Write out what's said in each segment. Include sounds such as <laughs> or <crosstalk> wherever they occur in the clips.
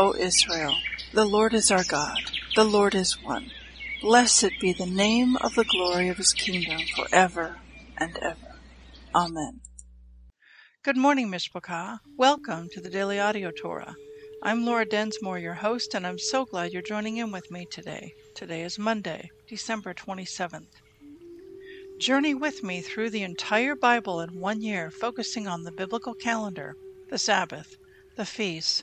O Israel, the Lord is our God, the Lord is one. Blessed be the name of the glory of his kingdom forever and ever. Amen. Good morning, Mishpachah. Welcome to the Daily Audio Torah. I'm Laura Densmore, your host, and I'm so glad you're joining in with me today. Today is Monday, December 27th. Journey with me through the entire Bible in one year, focusing on the biblical calendar, the Sabbath, the feasts,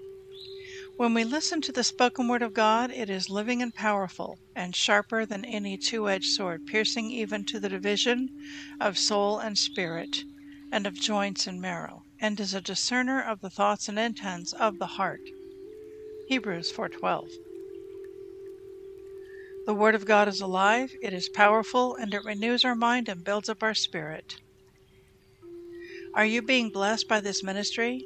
When we listen to the spoken Word of God, it is living and powerful, and sharper than any two edged sword, piercing even to the division of soul and spirit, and of joints and marrow, and is a discerner of the thoughts and intents of the heart. Hebrews 4:12. The Word of God is alive, it is powerful, and it renews our mind and builds up our spirit. Are you being blessed by this ministry?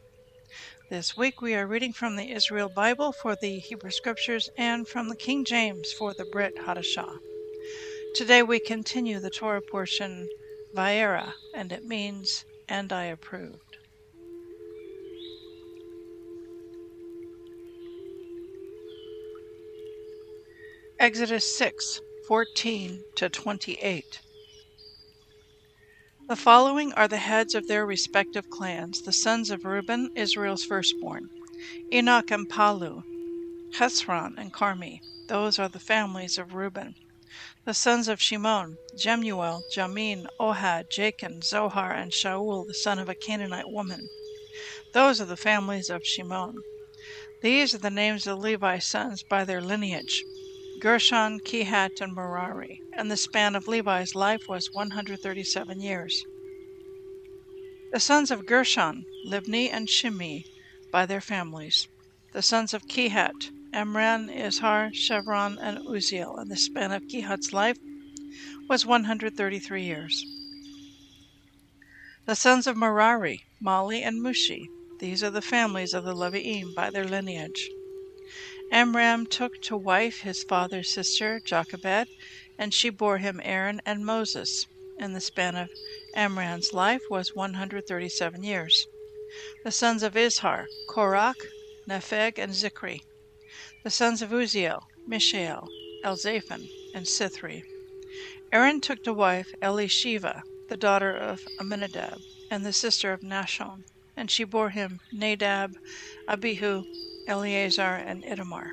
This week we are reading from the Israel Bible for the Hebrew Scriptures and from the King James for the Brit Hadashah. Today we continue the Torah portion Vaera, and it means, and I approved. Exodus 6 14 to 28. The following are the heads of their respective clans, the sons of Reuben, Israel's firstborn, Enoch and Palu, Hezron and Carmi. Those are the families of Reuben. The sons of Shimon, Jemuel, Jamin, Ohad, Jachin, Zohar, and Shaul, the son of a Canaanite woman. Those are the families of Shimon. These are the names of Levi's sons by their lineage. Gershon, Kehat, and Merari, and the span of Levi's life was 137 years. The sons of Gershon, Libni and Shimi, by their families. The sons of Kehat, Amram, Izhar, Chevron, and Uziel, and the span of Kehat's life was 133 years. The sons of Merari, Mali, and Mushi. These are the families of the Levi'im by their lineage. Amram took to wife his father's sister Jochebed, and she bore him Aaron and Moses, and the span of Amram's life was 137 years. The sons of Izhar, Korach, Nepheg, and Zikri. The sons of Uziel, Mishael, Elzaphan, and Sithri. Aaron took to wife Elisheva, the daughter of Aminadab, and the sister of Nashon, and she bore him Nadab, Abihu, Eleazar, and Itamar.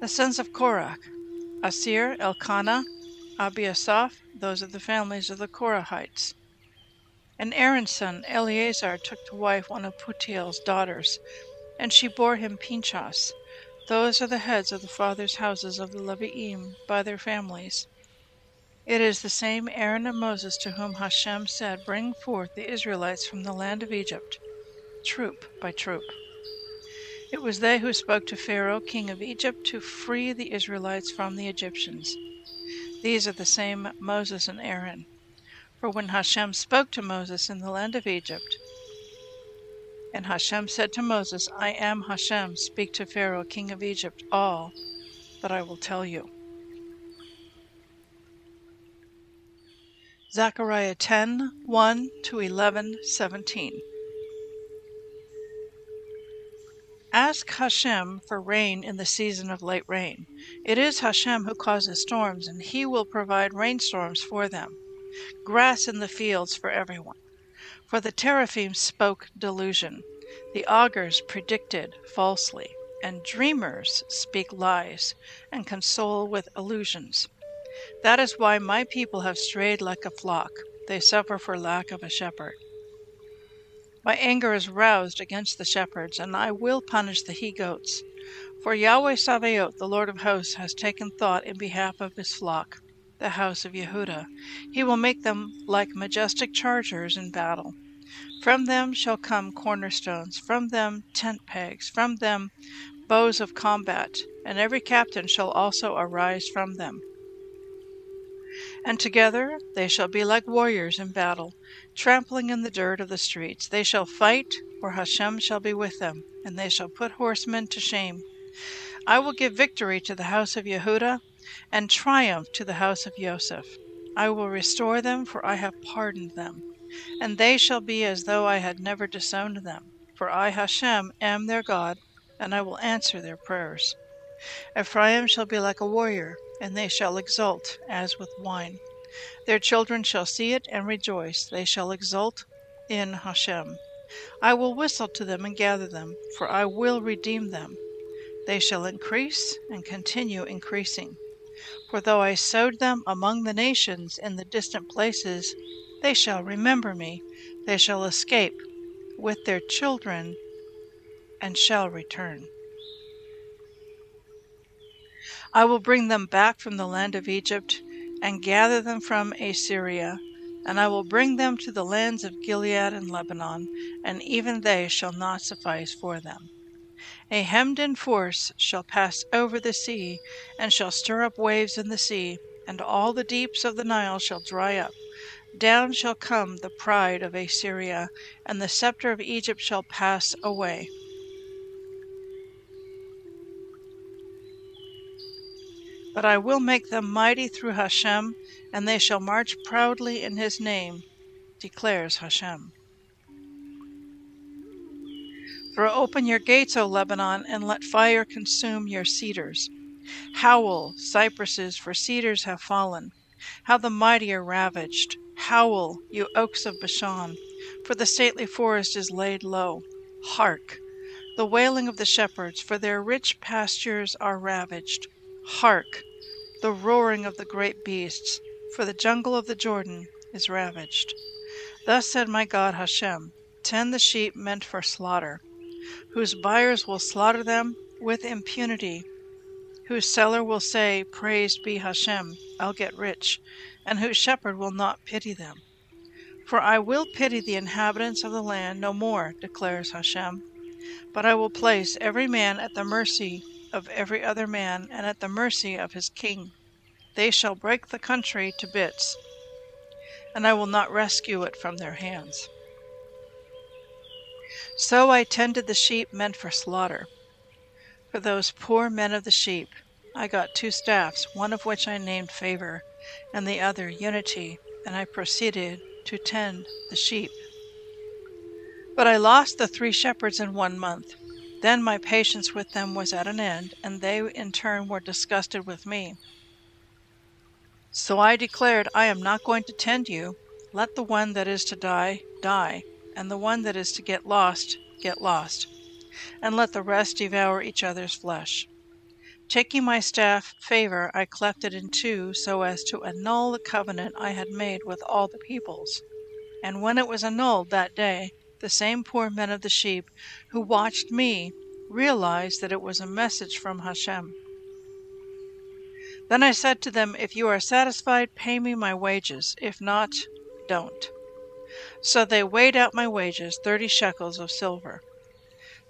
The sons of Korach, Asir, Elkanah, Abiasaph, those are the families of the Korahites. And Aaron's son Eleazar took to wife one of Putiel's daughters, and she bore him Pinchas. Those are the heads of the fathers' houses of the Levi'im by their families. It is the same Aaron and Moses to whom Hashem said, Bring forth the Israelites from the land of Egypt, troop by troop. It was they who spoke to Pharaoh, king of Egypt, to free the Israelites from the Egyptians. These are the same Moses and Aaron. For when Hashem spoke to Moses in the land of Egypt, and Hashem said to Moses, I am Hashem, speak to Pharaoh, king of Egypt, all that I will tell you. Zechariah 10 1 to 11 17. Ask Hashem for rain in the season of late rain. It is Hashem who causes storms, and he will provide rainstorms for them. Grass in the fields for everyone. For the teraphim spoke delusion, the augurs predicted falsely, and dreamers speak lies and console with illusions. That is why my people have strayed like a flock. They suffer for lack of a shepherd. My anger is roused against the shepherds, and I will punish the he goats. For Yahweh Sabaoth, the Lord of hosts, has taken thought in behalf of his flock, the house of Yehuda. He will make them like majestic chargers in battle. From them shall come cornerstones, from them tent pegs, from them bows of combat, and every captain shall also arise from them. And together they shall be like warriors in battle, trampling in the dirt of the streets. They shall fight, for Hashem shall be with them, and they shall put horsemen to shame. I will give victory to the house of Yehuda, and triumph to the house of Joseph. I will restore them, for I have pardoned them, and they shall be as though I had never disowned them. For I, Hashem, am their God, and I will answer their prayers. Ephraim shall be like a warrior, and they shall exult as with wine. Their children shall see it and rejoice, they shall exult in Hashem. I will whistle to them and gather them, for I will redeem them. They shall increase and continue increasing. For though I sowed them among the nations in the distant places, they shall remember me, they shall escape with their children and shall return. I will bring them back from the land of Egypt and gather them from Assyria, and I will bring them to the lands of Gilead and Lebanon, and even they shall not suffice for them. A hemmed in force shall pass over the sea, and shall stir up waves in the sea, and all the deeps of the Nile shall dry up. Down shall come the pride of Assyria, and the scepter of Egypt shall pass away. But I will make them mighty through Hashem, and they shall march proudly in his name, declares Hashem. Throw open your gates, O Lebanon, and let fire consume your cedars. Howl, cypresses, for cedars have fallen. How the mighty are ravaged. Howl, you oaks of Bashan, for the stately forest is laid low. Hark, the wailing of the shepherds, for their rich pastures are ravaged. Hark! The roaring of the great beasts, for the jungle of the Jordan is ravaged. Thus said my God Hashem Tend the sheep meant for slaughter, whose buyers will slaughter them with impunity, whose seller will say, Praised be Hashem, I'll get rich, and whose shepherd will not pity them. For I will pity the inhabitants of the land no more, declares Hashem, but I will place every man at the mercy of every other man, and at the mercy of his king. They shall break the country to bits, and I will not rescue it from their hands. So I tended the sheep meant for slaughter. For those poor men of the sheep, I got two staffs, one of which I named Favor, and the other Unity, and I proceeded to tend the sheep. But I lost the three shepherds in one month. Then my patience with them was at an end, and they in turn were disgusted with me. So I declared, I am not going to tend you. Let the one that is to die, die, and the one that is to get lost, get lost, and let the rest devour each other's flesh. Taking my staff, favor, I cleft it in two, so as to annul the covenant I had made with all the peoples. And when it was annulled that day, the same poor men of the sheep who watched me realized that it was a message from Hashem. Then I said to them, If you are satisfied, pay me my wages. If not, don't. So they weighed out my wages, thirty shekels of silver,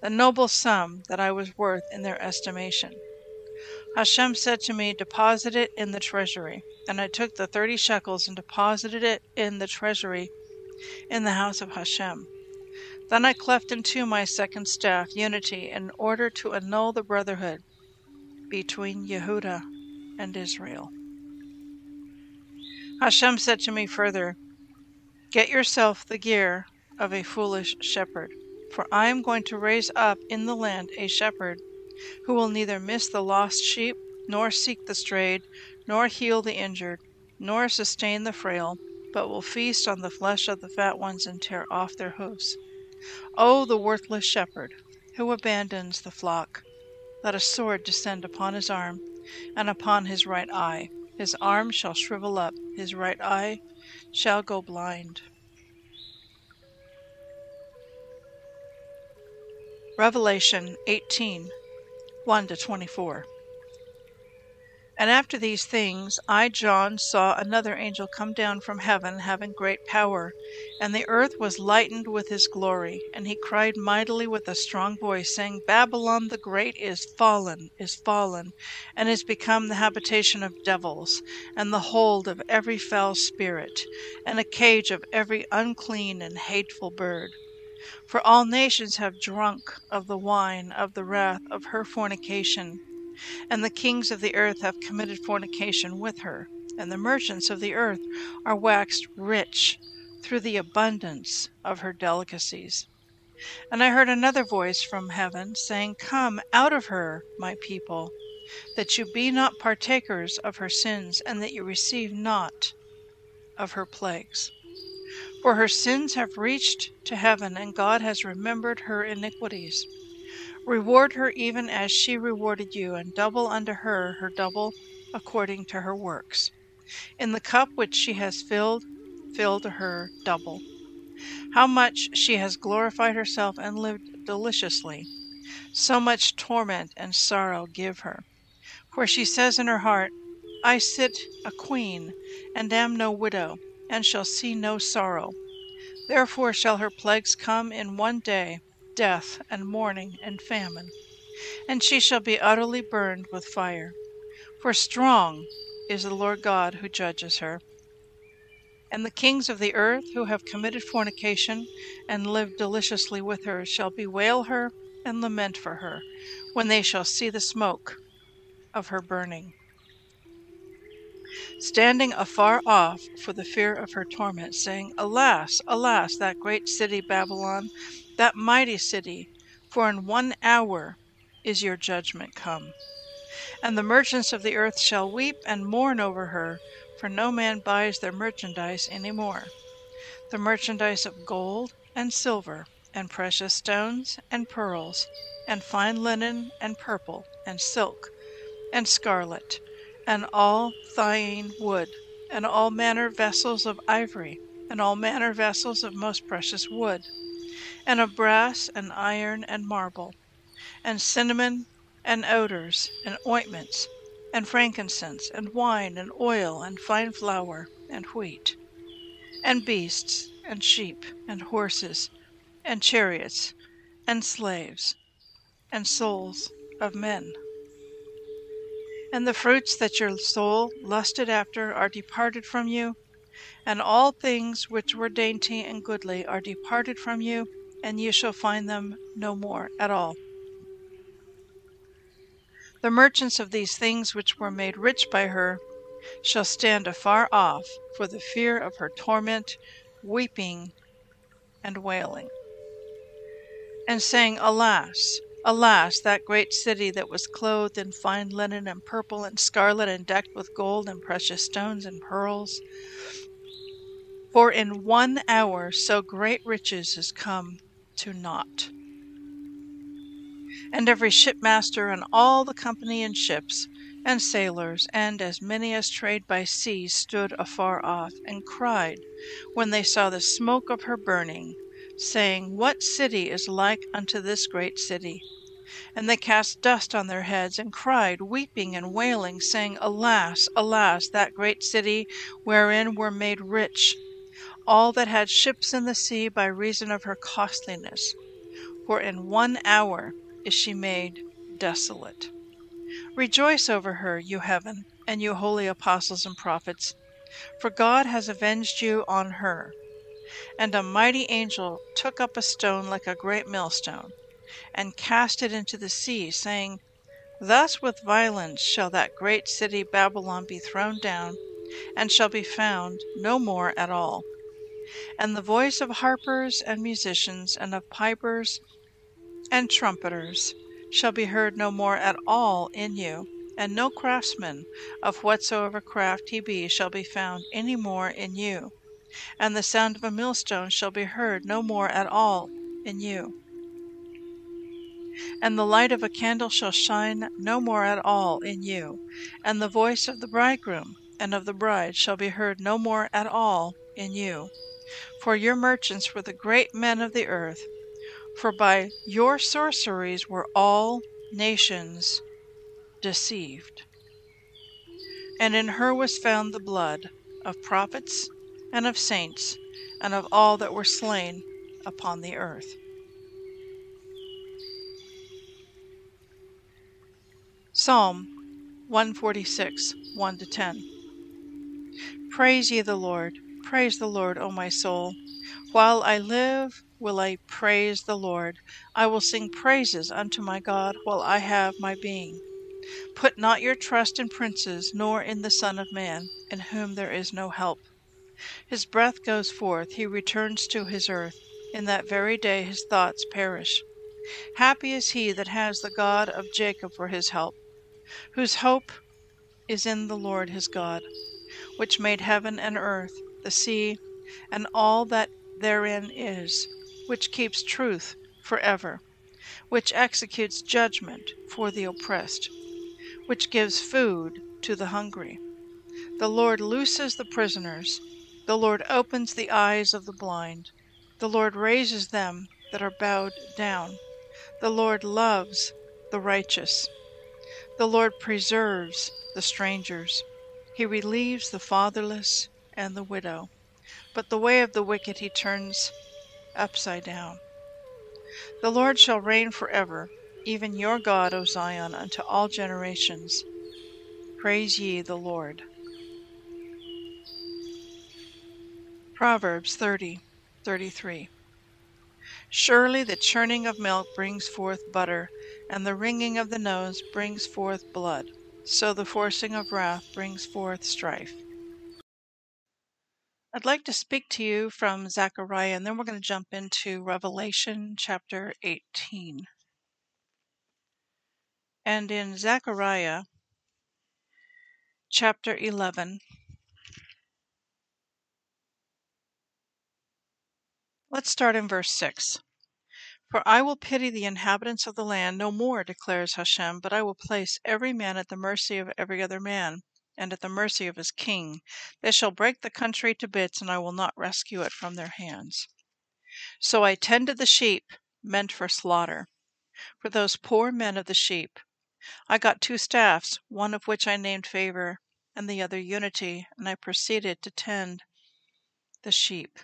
the noble sum that I was worth in their estimation. Hashem said to me, Deposit it in the treasury. And I took the thirty shekels and deposited it in the treasury in the house of Hashem. Then I cleft in two my second staff, unity, in order to annul the brotherhood between Yehuda and Israel. Hashem said to me further, Get yourself the gear of a foolish shepherd, For I am going to raise up in the land a shepherd who will neither miss the lost sheep, nor seek the strayed, nor heal the injured, nor sustain the frail, but will feast on the flesh of the fat ones and tear off their hoofs. O the worthless shepherd, who abandons the flock! Let a sword descend upon his arm, and upon his right eye. His arm shall shrivel up, his right eye shall go blind. Revelation 18 1 to 24. And after these things, I, John, saw another angel come down from heaven, having great power, and the earth was lightened with his glory. And he cried mightily with a strong voice, saying, Babylon the Great is fallen, is fallen, and is become the habitation of devils, and the hold of every foul spirit, and a cage of every unclean and hateful bird. For all nations have drunk of the wine of the wrath of her fornication and the kings of the earth have committed fornication with her, and the merchants of the earth are waxed rich through the abundance of her delicacies. And I heard another voice from heaven saying, Come out of her, my people, that you be not partakers of her sins, and that you receive not of her plagues. For her sins have reached to heaven, and God has remembered her iniquities. Reward her even as she rewarded you, and double unto her her double according to her works. In the cup which she has filled, fill to her double. How much she has glorified herself and lived deliciously, so much torment and sorrow give her. For she says in her heart, I sit a queen, and am no widow, and shall see no sorrow. Therefore shall her plagues come in one day death, and mourning, and famine. And she shall be utterly burned with fire. For strong is the Lord God who judges her. And the kings of the earth who have committed fornication and lived deliciously with her shall bewail her and lament for her when they shall see the smoke of her burning. Standing afar off for the fear of her torment, saying, Alas, alas, that great city Babylon that mighty city, for in one hour is your judgment come. And the merchants of the earth shall weep and mourn over her, for no man buys their merchandise any more. The merchandise of gold and silver, and precious stones and pearls, and fine linen and purple, and silk, and scarlet, and all thyine wood, and all manner vessels of ivory, and all manner vessels of most precious wood and of brass and iron and marble, and cinnamon and odors and ointments, and frankincense and wine and oil and fine flour and wheat, and beasts and sheep and horses and chariots and slaves and souls of men. And the fruits that your soul lusted after are departed from you, and all things which were dainty and goodly are departed from you and ye shall find them no more at all. The merchants of these things which were made rich by her shall stand afar off for the fear of her torment, weeping and wailing, and saying, Alas, alas, that great city that was clothed in fine linen and purple and scarlet and decked with gold and precious stones and pearls. For in one hour so great riches is come to naught. And every shipmaster and all the company in ships, and sailors, and as many as trade by sea, stood afar off, and cried when they saw the smoke of her burning, saying, What city is like unto this great city? And they cast dust on their heads, and cried, weeping and wailing, saying, Alas, alas, that great city wherein were made rich all that had ships in the sea by reason of her costliness, for in one hour is she made desolate. Rejoice over her, you heaven, and you holy apostles and prophets, for God has avenged you on her. And a mighty angel took up a stone like a great millstone, and cast it into the sea, saying, Thus with violence shall that great city Babylon be thrown down, and shall be found no more at all. And the voice of harpers and musicians, and of pipers and trumpeters, shall be heard no more at all in you, and no craftsman, of whatsoever craft he be, shall be found any more in you, and the sound of a millstone shall be heard no more at all in you. And the light of a candle shall shine no more at all in you, and the voice of the bridegroom and of the bride shall be heard no more at all in you. For your merchants were the great men of the earth, for by your sorceries were all nations deceived. And in her was found the blood of prophets and of saints and of all that were slain upon the earth. Psalm 146 1 to 10. Praise ye the Lord, praise the Lord, O my soul. While I live, will I praise the Lord. I will sing praises unto my God while I have my being. Put not your trust in princes, nor in the Son of Man, in whom there is no help. His breath goes forth, he returns to his earth. In that very day his thoughts perish. Happy is he that has the God of Jacob for his help, whose hope is in the Lord his God which made heaven and earth, the sea, and all that therein is, which keeps truth for ever, which executes judgment for the oppressed, which gives food to the hungry. The Lord looses the prisoners. The Lord opens the eyes of the blind. The Lord raises them that are bowed down. The Lord loves the righteous. The Lord preserves the strangers. He relieves the fatherless and the widow, but the way of the wicked he turns upside down. The Lord shall reign forever, even your God, O Zion, unto all generations. Praise ye the Lord. Proverbs 30 33. Surely the churning of milk brings forth butter, and the wringing of the nose brings forth blood so the forcing of wrath brings forth strife. I'd like to speak to you from Zechariah, and then we're going to jump into Revelation chapter 18. And in Zechariah chapter 11, let's start in verse 6. For I will pity the inhabitants of the land no more, declares Hashem, but I will place every man at the mercy of every other man, and at the mercy of his king. They shall break the country to bits, and I will not rescue it from their hands. So I tended the sheep meant for slaughter, for those poor men of the sheep. I got two staffs, one of which I named Favor, and the other Unity, and I proceeded to tend the sheep.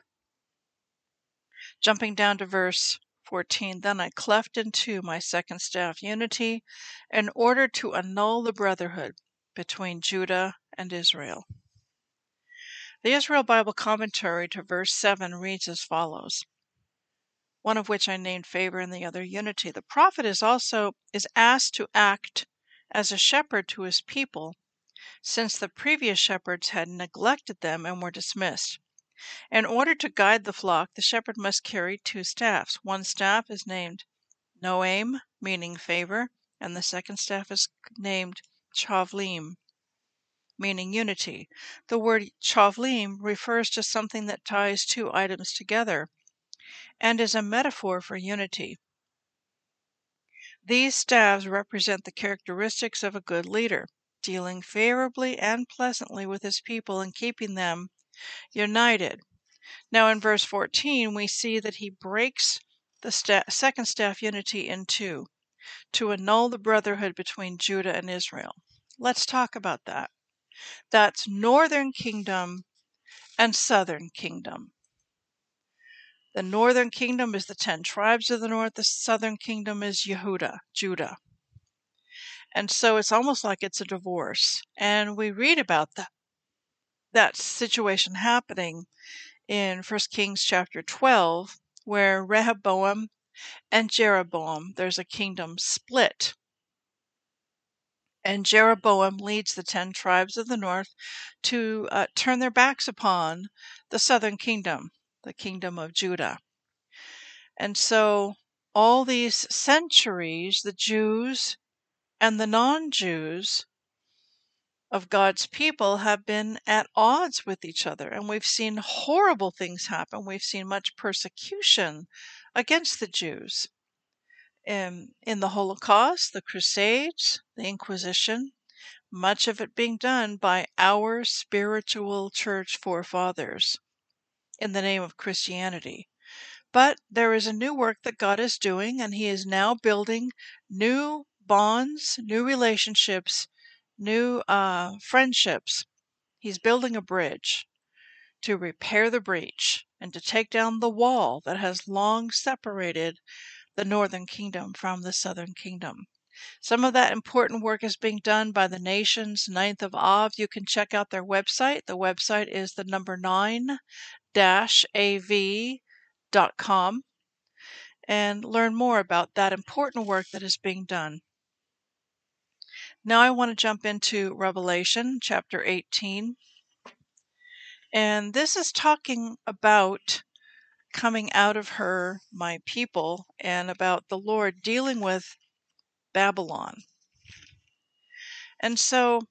Jumping down to verse 14 Then I cleft in two my second staff, unity, in order to annul the brotherhood between Judah and Israel. The Israel Bible commentary to verse 7 reads as follows one of which I named favor and the other unity. The prophet is also is asked to act as a shepherd to his people since the previous shepherds had neglected them and were dismissed. In order to guide the flock, the shepherd must carry two staffs. One staff is named Noam, meaning favor, and the second staff is named Chavlim, meaning unity. The word Chavlim refers to something that ties two items together and is a metaphor for unity. These staves represent the characteristics of a good leader, dealing favorably and pleasantly with his people and keeping them united. Now, in verse 14, we see that he breaks the sta- second staff unity in two to annul the brotherhood between Judah and Israel. Let's talk about that. That's northern kingdom and southern kingdom. The northern kingdom is the ten tribes of the north, the southern kingdom is Yehuda, Judah. And so it's almost like it's a divorce. And we read about that that situation happening in 1 Kings chapter 12, where Rehoboam and Jeroboam, there's a kingdom split. And Jeroboam leads the ten tribes of the north to uh, turn their backs upon the southern kingdom the kingdom of Judah. And so, all these centuries, the Jews and the non Jews of God's people have been at odds with each other, and we've seen horrible things happen. We've seen much persecution against the Jews. In, in the Holocaust, the Crusades, the Inquisition, much of it being done by our spiritual church forefathers in the name of Christianity. But there is a new work that God is doing, and He is now building new bonds, new relationships, new uh, friendships. He's building a bridge to repair the breach and to take down the wall that has long separated the northern kingdom from the southern kingdom. Some of that important work is being done by the nations. Ninth of Av, you can check out their website. The website is the number nine dash av.com and learn more about that important work that is being done. Now I want to jump into Revelation chapter 18. And this is talking about coming out of her, my people, and about the Lord dealing with Babylon. And so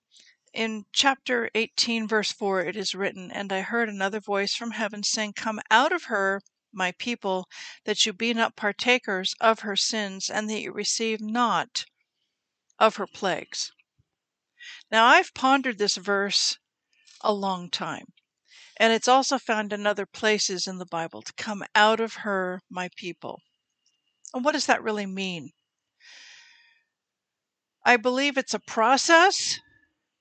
in chapter 18, verse 4, it is written, And I heard another voice from heaven saying, Come out of her, my people, that you be not partakers of her sins, and that you receive not of her plagues. Now, I've pondered this verse a long time, and it's also found in other places in the Bible to come out of her, my people. And what does that really mean? I believe it's a process,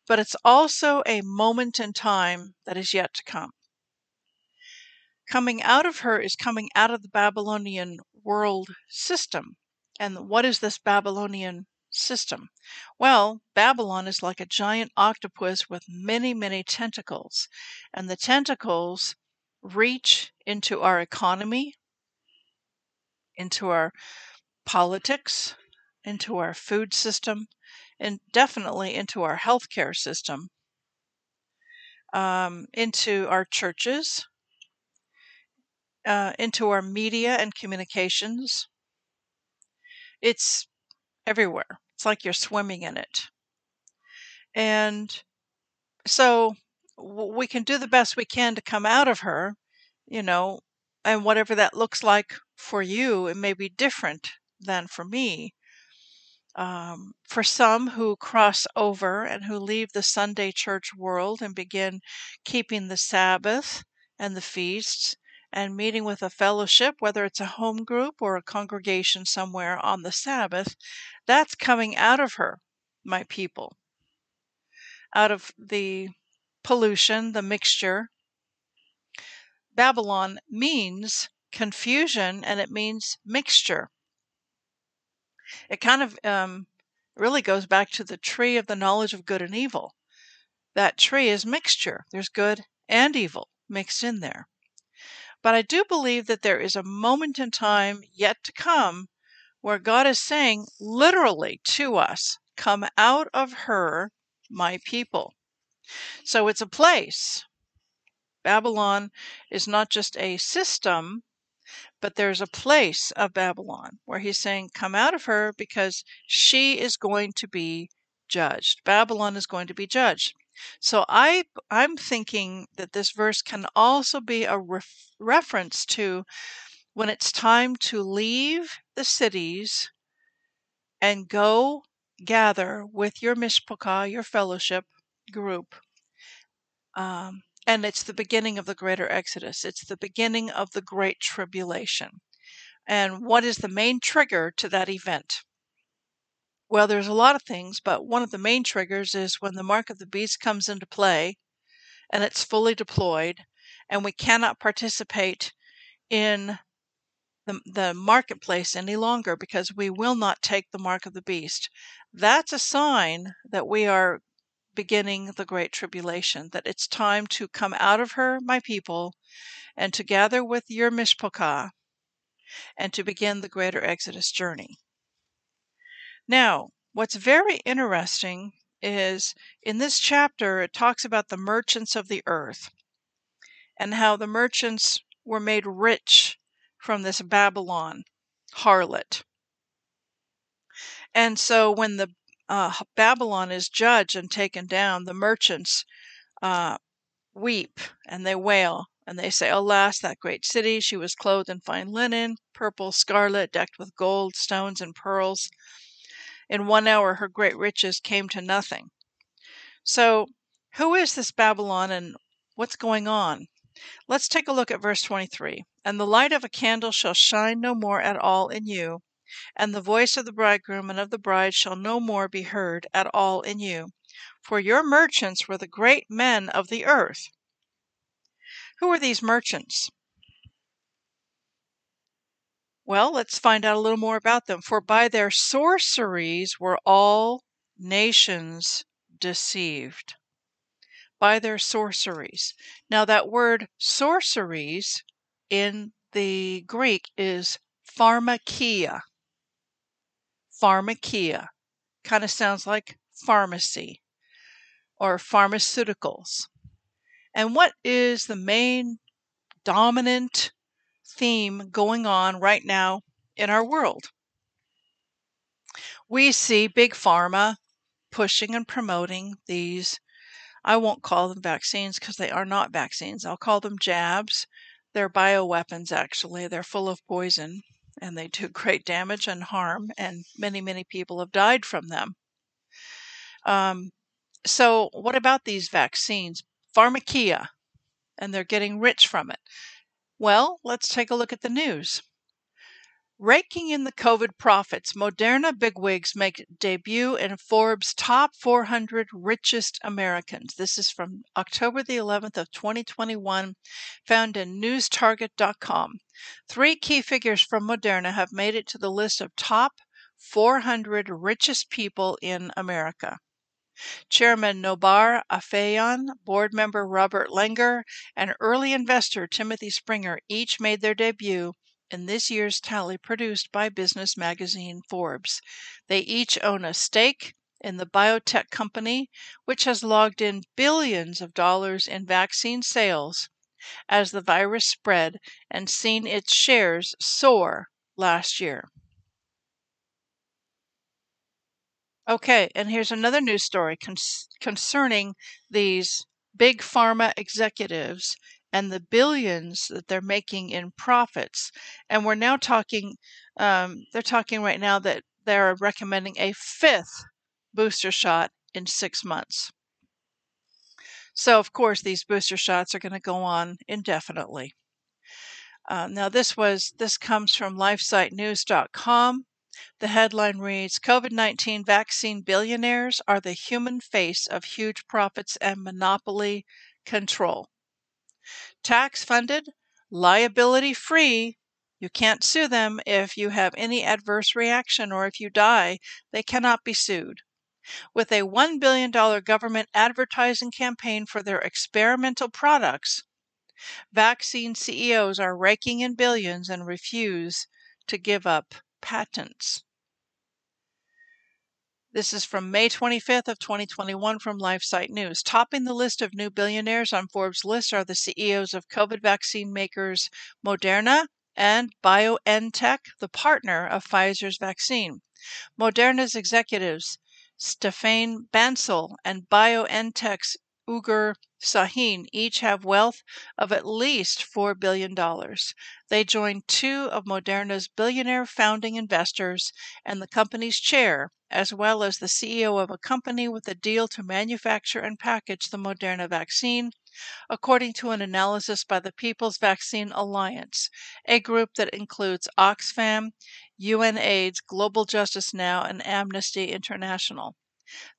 but it's also a moment in time that is yet to come. Coming out of her is coming out of the Babylonian world system. And what is this Babylonian system? Well, Babylon is like a giant octopus with many, many tentacles. And the tentacles reach into our economy, into our politics, into our food system, and definitely into our healthcare system, um, into our churches, uh, into our media and communications. It's everywhere. It's like you're swimming in it. And so we can do the best we can to come out of her, you know, and whatever that looks like for you, it may be different than for me. Um, for some who cross over and who leave the Sunday church world and begin keeping the Sabbath and the feasts and meeting with a fellowship, whether it's a home group or a congregation somewhere on the Sabbath, that's coming out of her, my people, out of the pollution, the mixture. Babylon means confusion and it means mixture. It kind of um, really goes back to the tree of the knowledge of good and evil. That tree is mixture. There's good and evil mixed in there. But I do believe that there is a moment in time yet to come where God is saying literally to us, Come out of her, my people. So it's a place. Babylon is not just a system, but there's a place of Babylon where he's saying, Come out of her because she is going to be judged. Babylon is going to be judged. So I I'm thinking that this verse can also be a ref, reference to when it's time to leave the cities and go gather with your mishpachah, your fellowship group. Um, and it's the beginning of the greater exodus. It's the beginning of the great tribulation. And what is the main trigger to that event? Well, there's a lot of things, but one of the main triggers is when the mark of the beast comes into play and it's fully deployed, and we cannot participate in the, the marketplace any longer because we will not take the mark of the beast. That's a sign that we are beginning the great tribulation, that it's time to come out of her, my people, and to gather with your mishpachah and to begin the greater Exodus journey. Now, what's very interesting is in this chapter, it talks about the merchants of the earth and how the merchants were made rich from this Babylon harlot. And so when the uh, Babylon is judged and taken down, the merchants uh, weep and they wail and they say, Alas, that great city! She was clothed in fine linen, purple, scarlet, decked with gold, stones, and pearls. In one hour, her great riches came to nothing. So, who is this Babylon and what's going on? Let's take a look at verse 23. And the light of a candle shall shine no more at all in you, and the voice of the bridegroom and of the bride shall no more be heard at all in you. For your merchants were the great men of the earth. Who are these merchants? Well, let's find out a little more about them. For by their sorceries were all nations deceived. By their sorceries. Now, that word sorceries in the Greek is pharmakia. Pharmakia kind of sounds like pharmacy or pharmaceuticals. And what is the main dominant theme going on right now in our world? We see Big Pharma pushing and promoting these. I won't call them vaccines because they are not vaccines. I'll call them jabs. They're bioweapons, actually. They're full of poison and they do <laughs> great damage and harm, and many, many people have died from them. Um, so, what about these vaccines? Pharmakia, and they're getting rich from it. Well, let's take a look at the news. Raking in the COVID profits, Moderna bigwigs make debut in Forbes' top 400 richest Americans. This is from October the 11th of 2021, found in newstarget.com. Three key figures from Moderna have made it to the list of top 400 richest people in America. Chairman Noubar Afeyan, board member Robert Langer, and early investor Timothy Springer each made their debut in this year's tally produced by business magazine Forbes. They each own a stake in the biotech company, which has logged in billions of dollars in vaccine sales as the virus spread and seen its shares soar last year. Okay, and here's another news story con- concerning these big pharma executives and the billions that they're making in profits. And we're now talking, um, they're talking right now that they're recommending a fifth booster shot in six months. So, of course, these booster shots are going to go on indefinitely. Uh, now, this was this comes from LifeSiteNews.com. The headline reads COVID 19 vaccine billionaires are the human face of huge profits and monopoly control. Tax funded, liability free, you can't sue them if you have any adverse reaction or if you die, they cannot be sued. With a $1 billion government advertising campaign for their experimental products, vaccine CEOs are raking in billions and refuse to give up patents. This is from May 25th of 2021 from LifeSite News. Topping the list of new billionaires on Forbes' list are the CEOs of COVID vaccine makers Moderna and BioNTech, the partner of Pfizer's vaccine. Moderna's executives Stéphane Bancel and BioNTech's Ugur Sahin each have wealth of at least $4 billion. They join two of Moderna's billionaire founding investors and the company's chair, as well as the CEO of a company with a deal to manufacture and package the Moderna vaccine, according to an analysis by the People's Vaccine Alliance, a group that includes Oxfam, UNAIDS, Global Justice Now, and Amnesty International.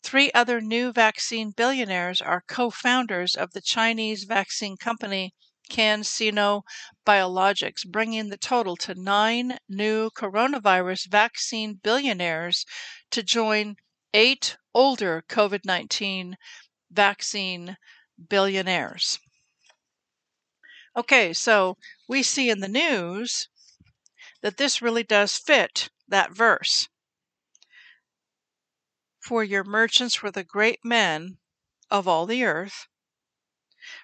Three other new vaccine billionaires are co founders of the Chinese vaccine company CanSino Biologics, bringing the total to nine new coronavirus vaccine billionaires to join eight older COVID 19 vaccine billionaires. Okay, so we see in the news that this really does fit that verse. For your merchants were the great men of all the earth.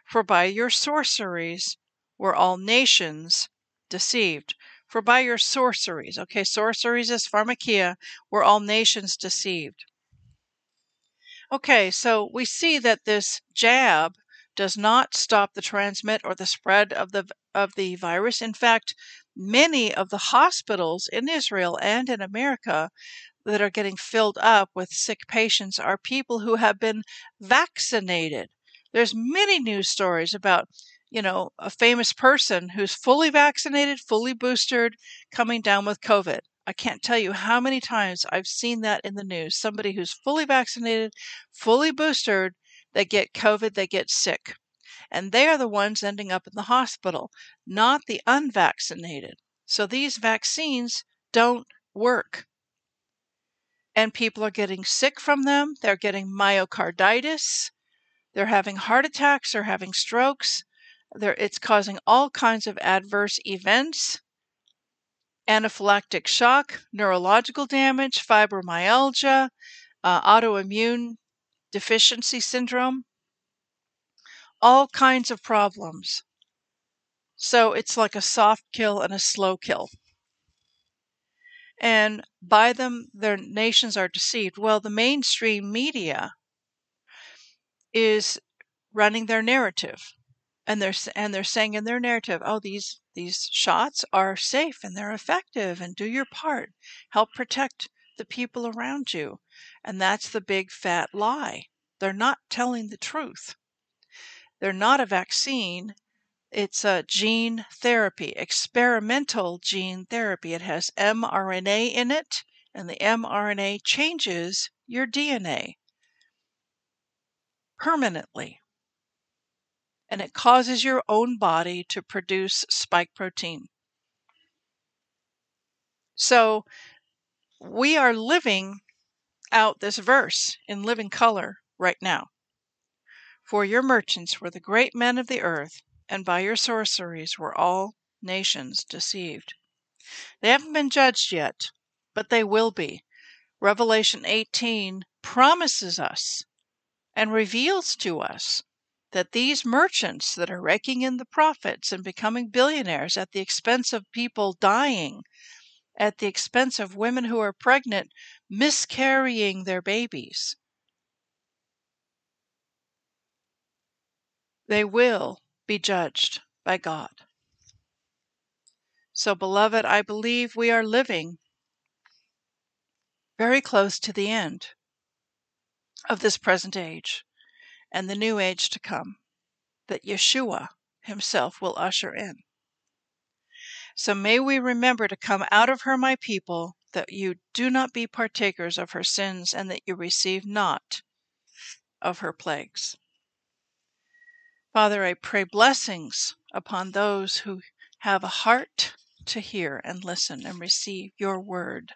For by your sorceries were all nations deceived. For by your sorceries, okay, sorceries is pharmakia, were all nations deceived. Okay, so we see that this jab does not stop the transmit or the spread of the of the virus. In fact, many of the hospitals in Israel and in America that are getting filled up with sick patients are people who have been vaccinated. There's many news stories about, you know, a famous person who's fully vaccinated, fully boosted, coming down with COVID. I can't tell you how many times I've seen that in the news. Somebody who's fully vaccinated, fully boosted, they get COVID, they get sick. And they are the ones ending up in the hospital, not the unvaccinated. So these vaccines don't work. And people are getting sick from them. They're getting myocarditis. They're having heart attacks. They're having strokes. They're, it's causing all kinds of adverse events anaphylactic shock, neurological damage, fibromyalgia, uh, autoimmune deficiency syndrome, all kinds of problems. So it's like a soft kill and a slow kill. And by them, their nations are deceived. Well, the mainstream media is running their narrative and they're and they're saying in their narrative, "Oh, these these shots are safe and they're effective, and do your part, help protect the people around you." And that's the big fat lie. They're not telling the truth. They're not a vaccine. It's a gene therapy, experimental gene therapy. It has mRNA in it, and the mRNA changes your DNA permanently and it causes your own body to produce spike protein. So we are living out this verse in living color right now. For your merchants were the great men of the earth, and by your sorceries were all nations deceived. They haven't been judged yet, but they will be. Revelation 18 promises us and reveals to us that these merchants that are raking in the profits and becoming billionaires at the expense of people dying, at the expense of women who are pregnant miscarrying their babies, they will be judged by God. So, beloved, I believe we are living very close to the end of this present age and the new age to come that Yeshua himself will usher in. So may we remember to come out of her, my people, that you do not be partakers of her sins, and that you receive not of her plagues. Father, I pray blessings upon those who have a heart to hear and listen and receive your word.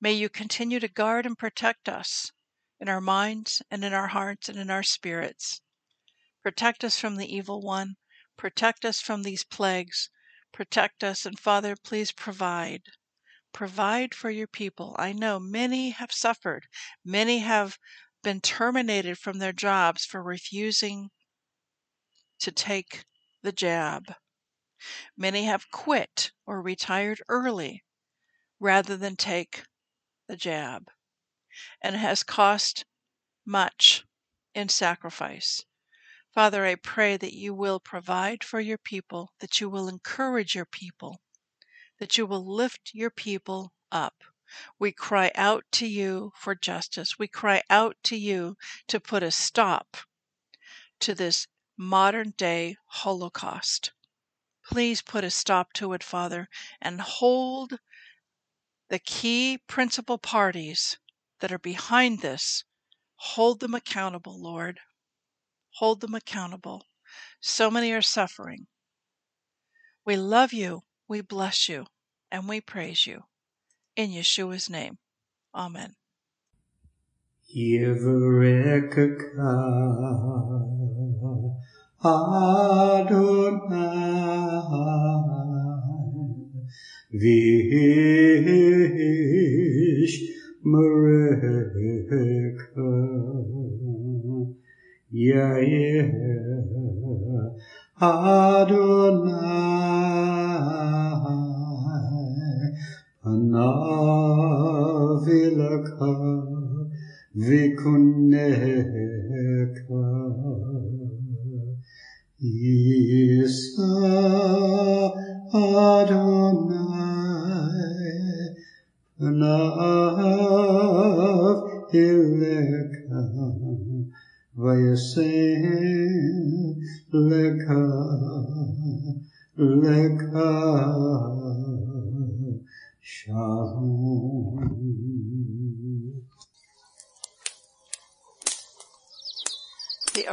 May you continue to guard and protect us in our minds and in our hearts and in our spirits. Protect us from the evil one. Protect us from these plagues. Protect us, and Father, please provide. Provide for your people. I know many have suffered. Many have been terminated from their jobs for refusing to take the jab. Many have quit or retired early rather than take the jab and has cost much in sacrifice. Father, I pray that you will provide for your people, that you will encourage your people, that you will lift your people up. We cry out to you for justice. We cry out to you to put a stop to this modern day Holocaust. Please put a stop to it, Father, and hold the key principal parties that are behind this, hold them accountable, Lord. Hold them accountable. So many are suffering. We love you, we bless you, and we praise you. In Yeshua's name. Amen. Adonai Vishmereka Yair Adonai Panavilaka Vikun Isa